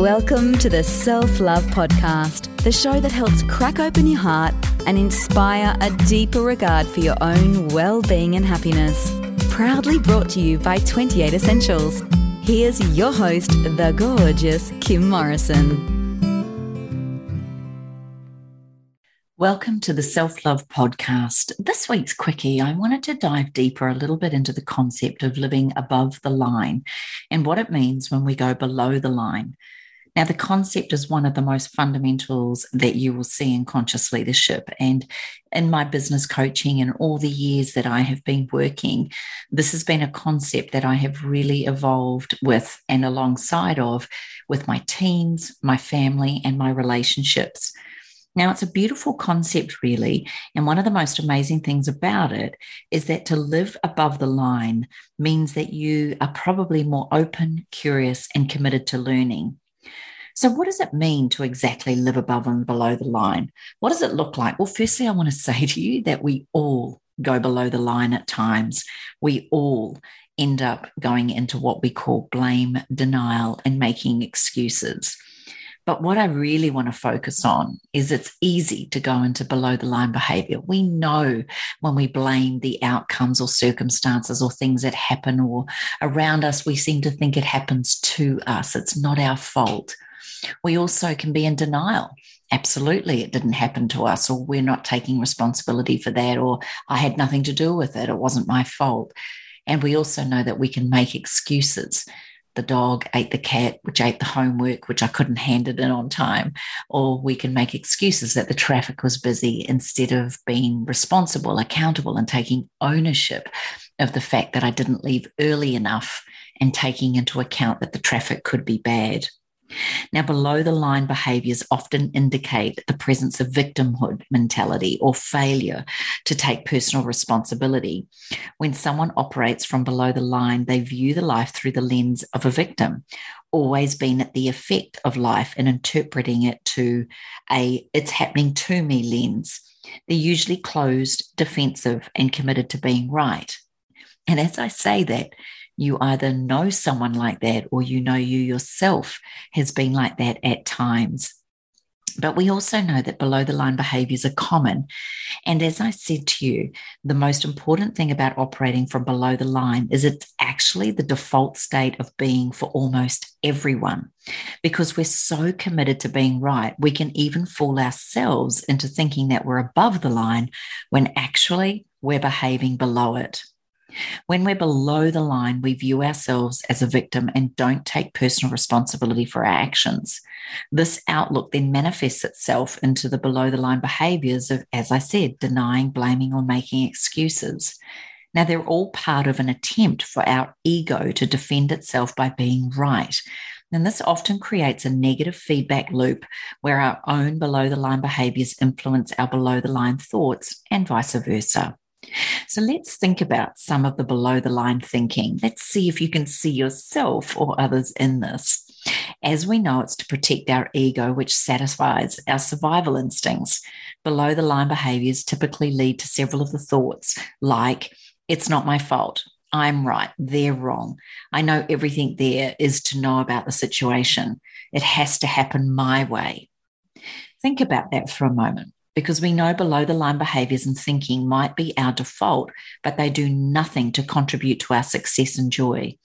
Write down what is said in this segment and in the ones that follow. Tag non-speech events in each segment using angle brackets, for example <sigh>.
Welcome to the Self Love Podcast, the show that helps crack open your heart and inspire a deeper regard for your own well being and happiness. Proudly brought to you by 28 Essentials. Here's your host, the gorgeous Kim Morrison. Welcome to the Self Love Podcast. This week's quickie, I wanted to dive deeper a little bit into the concept of living above the line and what it means when we go below the line. Now, the concept is one of the most fundamentals that you will see in conscious leadership. And in my business coaching and all the years that I have been working, this has been a concept that I have really evolved with and alongside of with my teams, my family, and my relationships. Now, it's a beautiful concept, really. And one of the most amazing things about it is that to live above the line means that you are probably more open, curious, and committed to learning. So, what does it mean to exactly live above and below the line? What does it look like? Well, firstly, I want to <laughs> say to you that we all go below the line at times. We all end up going into what we call blame, denial, and making excuses. But what I really want to focus on is it's easy to go into below the line behavior. We know when we blame the outcomes or circumstances or things that happen or around us, we seem to think it happens to us. It's not our fault. We also can be in denial. Absolutely, it didn't happen to us, or we're not taking responsibility for that, or I had nothing to do with it. It wasn't my fault. And we also know that we can make excuses the dog ate the cat, which ate the homework, which I couldn't hand it in on time. Or we can make excuses that the traffic was busy instead of being responsible, accountable, and taking ownership of the fact that I didn't leave early enough and taking into account that the traffic could be bad. Now, below the line behaviors often indicate the presence of victimhood mentality or failure to take personal responsibility. When someone operates from below the line, they view the life through the lens of a victim, always been at the effect of life and interpreting it to a it's happening to me lens. They're usually closed, defensive, and committed to being right. And as I say that, you either know someone like that or you know you yourself has been like that at times. But we also know that below the line behaviors are common. And as I said to you, the most important thing about operating from below the line is it's actually the default state of being for almost everyone. Because we're so committed to being right, we can even fool ourselves into thinking that we're above the line when actually we're behaving below it. When we're below the line, we view ourselves as a victim and don't take personal responsibility for our actions. This outlook then manifests itself into the below the line behaviors of, as I said, denying, blaming, or making excuses. Now, they're all part of an attempt for our ego to defend itself by being right. And this often creates a negative feedback loop where our own below the line behaviors influence our below the line thoughts and vice versa. So let's think about some of the below the line thinking. Let's see if you can see yourself or others in this. As we know, it's to protect our ego, which satisfies our survival instincts. Below the line behaviors typically lead to several of the thoughts like, it's not my fault. I'm right. They're wrong. I know everything there is to know about the situation. It has to happen my way. Think about that for a moment because we know below the line behaviors and thinking might be our default, but they do nothing to contribute to our success and joy.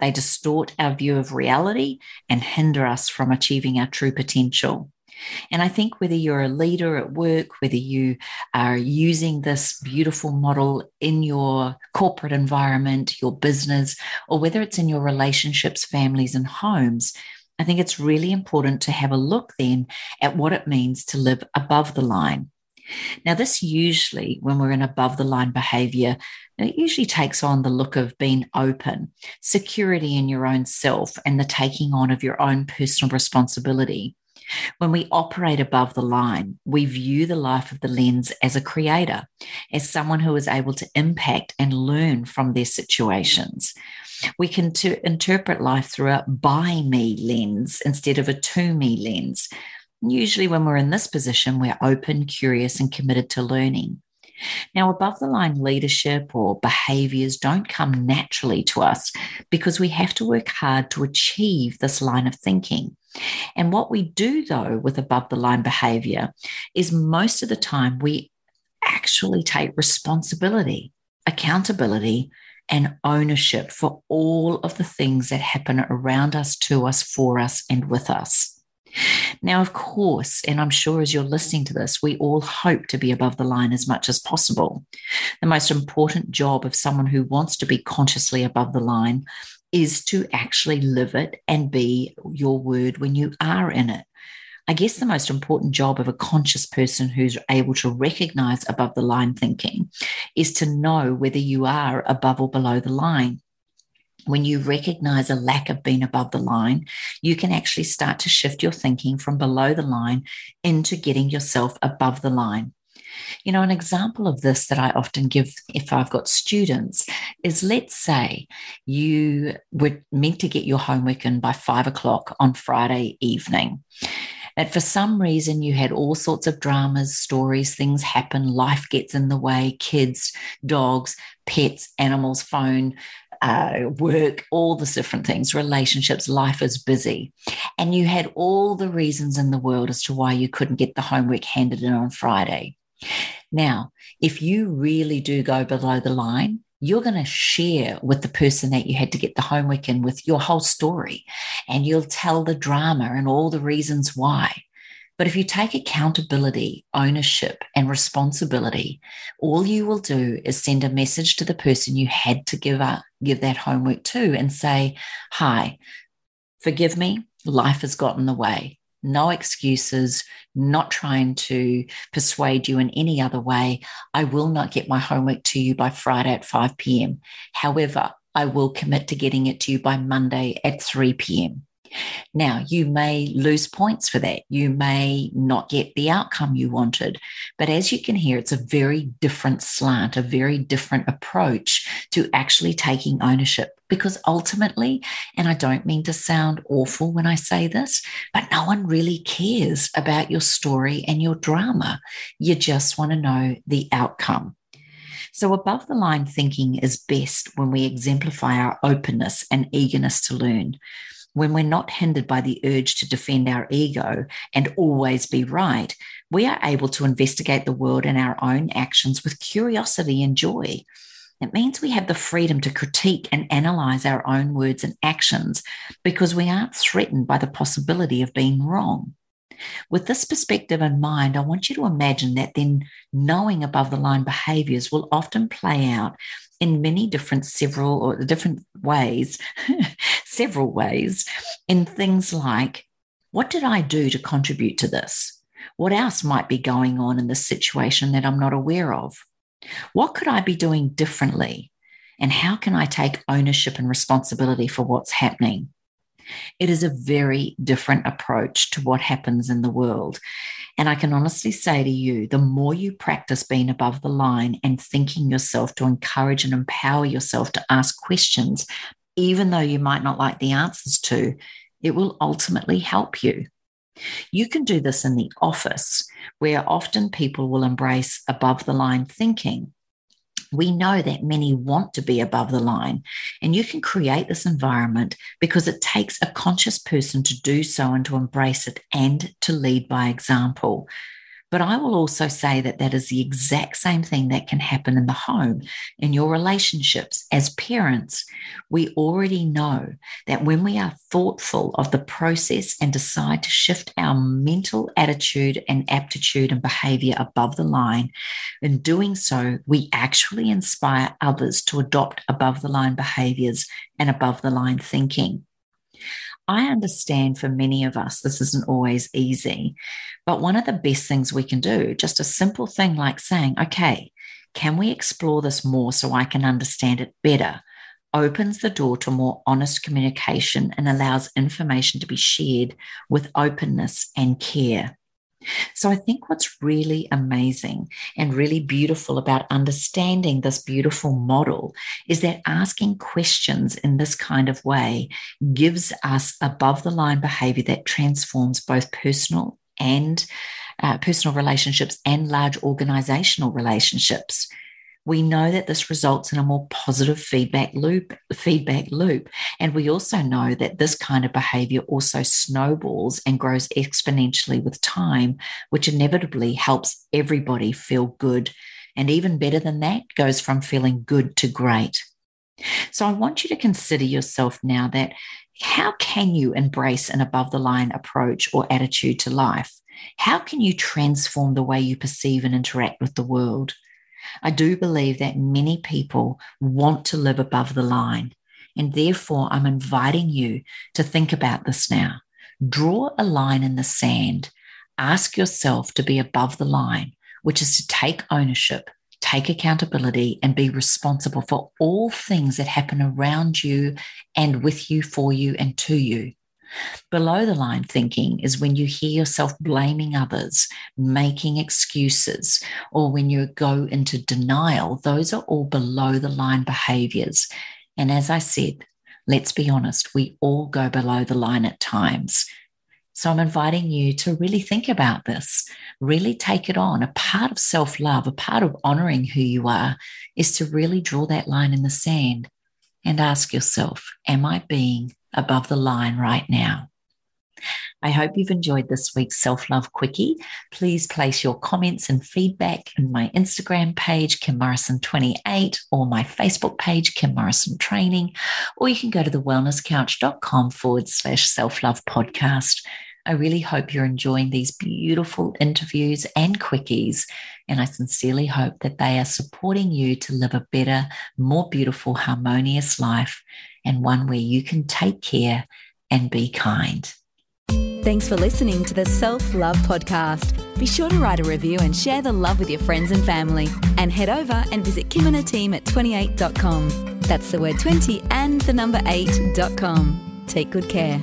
They distort our view of reality and hinder us from achieving our true potential. And I think whether you're a leader at work, whether you are using this beautiful model in your corporate environment, your business, or whether it's in your relationships, families, and homes, I think it's really important to have a look then at what it means to live above the line. Now, this usually, when we're in above the line behavior, it usually takes on the look of being open, security in your own self, and the taking on of your own personal responsibility. When we operate above the line, we view the life of the lens as a creator, as someone who is able to impact and learn from their situations. We can to interpret life through a by me lens instead of a to me lens. Usually, when we're in this position, we're open, curious, and committed to learning. Now, above the line leadership or behaviors don't come naturally to us because we have to work hard to achieve this line of thinking. And what we do, though, with above the line behavior is most of the time we actually take responsibility, accountability, and ownership for all of the things that happen around us, to us, for us, and with us. Now, of course, and I'm sure as you're listening to this, we all hope to be above the line as much as possible. The most important job of someone who wants to be consciously above the line is to actually live it and be your word when you are in it. I guess the most important job of a conscious person who's able to recognize above the line thinking is to know whether you are above or below the line when you recognize a lack of being above the line, you can actually start to shift your thinking from below the line into getting yourself above the line. You know, an example of this that I often give if I've got students is let's say you were meant to get your homework in by five o'clock on Friday evening. That for some reason you had all sorts of dramas, stories, things happen, life gets in the way, kids, dogs, pets, animals, phone, uh, work, all the different things, relationships, life is busy. And you had all the reasons in the world as to why you couldn't get the homework handed in on Friday. Now, if you really do go below the line, you're going to share with the person that you had to get the homework in with your whole story and you'll tell the drama and all the reasons why. But if you take accountability, ownership, and responsibility, all you will do is send a message to the person you had to give up, give that homework to, and say, "Hi, forgive me. Life has gotten in the way. No excuses. Not trying to persuade you in any other way. I will not get my homework to you by Friday at 5 p.m. However, I will commit to getting it to you by Monday at 3 p.m. Now, you may lose points for that. You may not get the outcome you wanted. But as you can hear, it's a very different slant, a very different approach to actually taking ownership. Because ultimately, and I don't mean to sound awful when I say this, but no one really cares about your story and your drama. You just want to know the outcome. So, above the line thinking is best when we exemplify our openness and eagerness to learn when we're not hindered by the urge to defend our ego and always be right, we are able to investigate the world and our own actions with curiosity and joy. It means we have the freedom to critique and analyze our own words and actions because we aren't threatened by the possibility of being wrong. With this perspective in mind, I want you to imagine that then knowing above the line behaviors will often play out in many different several or different ways, <laughs> several ways, in things like what did I do to contribute to this? What else might be going on in this situation that I'm not aware of? What could I be doing differently? And how can I take ownership and responsibility for what's happening? It is a very different approach to what happens in the world. And I can honestly say to you the more you practice being above the line and thinking yourself to encourage and empower yourself to ask questions, even though you might not like the answers to, it will ultimately help you. You can do this in the office, where often people will embrace above the line thinking we know that many want to be above the line. And you can create this environment because it takes a conscious person to do so and to embrace it and to lead by example. But I will also say that that is the exact same thing that can happen in the home, in your relationships. As parents, we already know that when we are thoughtful of the process and decide to shift our mental attitude and aptitude and behavior above the line, in doing so, we actually inspire others to adopt above the line behaviors and above the line thinking. I understand for many of us, this isn't always easy, but one of the best things we can do, just a simple thing like saying, okay, can we explore this more so I can understand it better? Opens the door to more honest communication and allows information to be shared with openness and care. So I think what's really amazing and really beautiful about understanding this beautiful model is that asking questions in this kind of way gives us above the line behavior that transforms both personal and uh, personal relationships and large organizational relationships. We know that this results in a more positive feedback loop, feedback loop. And we also know that this kind of behavior also snowballs and grows exponentially with time, which inevitably helps everybody feel good. And even better than that, goes from feeling good to great. So I want you to consider yourself now that how can you embrace an above the line approach or attitude to life? How can you transform the way you perceive and interact with the world? I do believe that many people want to live above the line. And therefore, I'm inviting you to think about this now. Draw a line in the sand. Ask yourself to be above the line, which is to take ownership, take accountability, and be responsible for all things that happen around you and with you, for you, and to you. Below the line thinking is when you hear yourself blaming others, making excuses, or when you go into denial. Those are all below the line behaviors. And as I said, let's be honest, we all go below the line at times. So I'm inviting you to really think about this, really take it on. A part of self love, a part of honoring who you are, is to really draw that line in the sand and ask yourself, Am I being above the line right now. I hope you've enjoyed this week's Self Love Quickie. Please place your comments and feedback in my Instagram page, Kim Morrison28, or my Facebook page, Kim Morrison Training, or you can go to the wellnesscouch.com forward slash self love podcast. I really hope you're enjoying these beautiful interviews and quickies. And I sincerely hope that they are supporting you to live a better, more beautiful, harmonious life and one where you can take care and be kind. Thanks for listening to the Self Love Podcast. Be sure to write a review and share the love with your friends and family. And head over and visit Kim and her team at 28.com. That's the word 20 and the number 8.com. Take good care.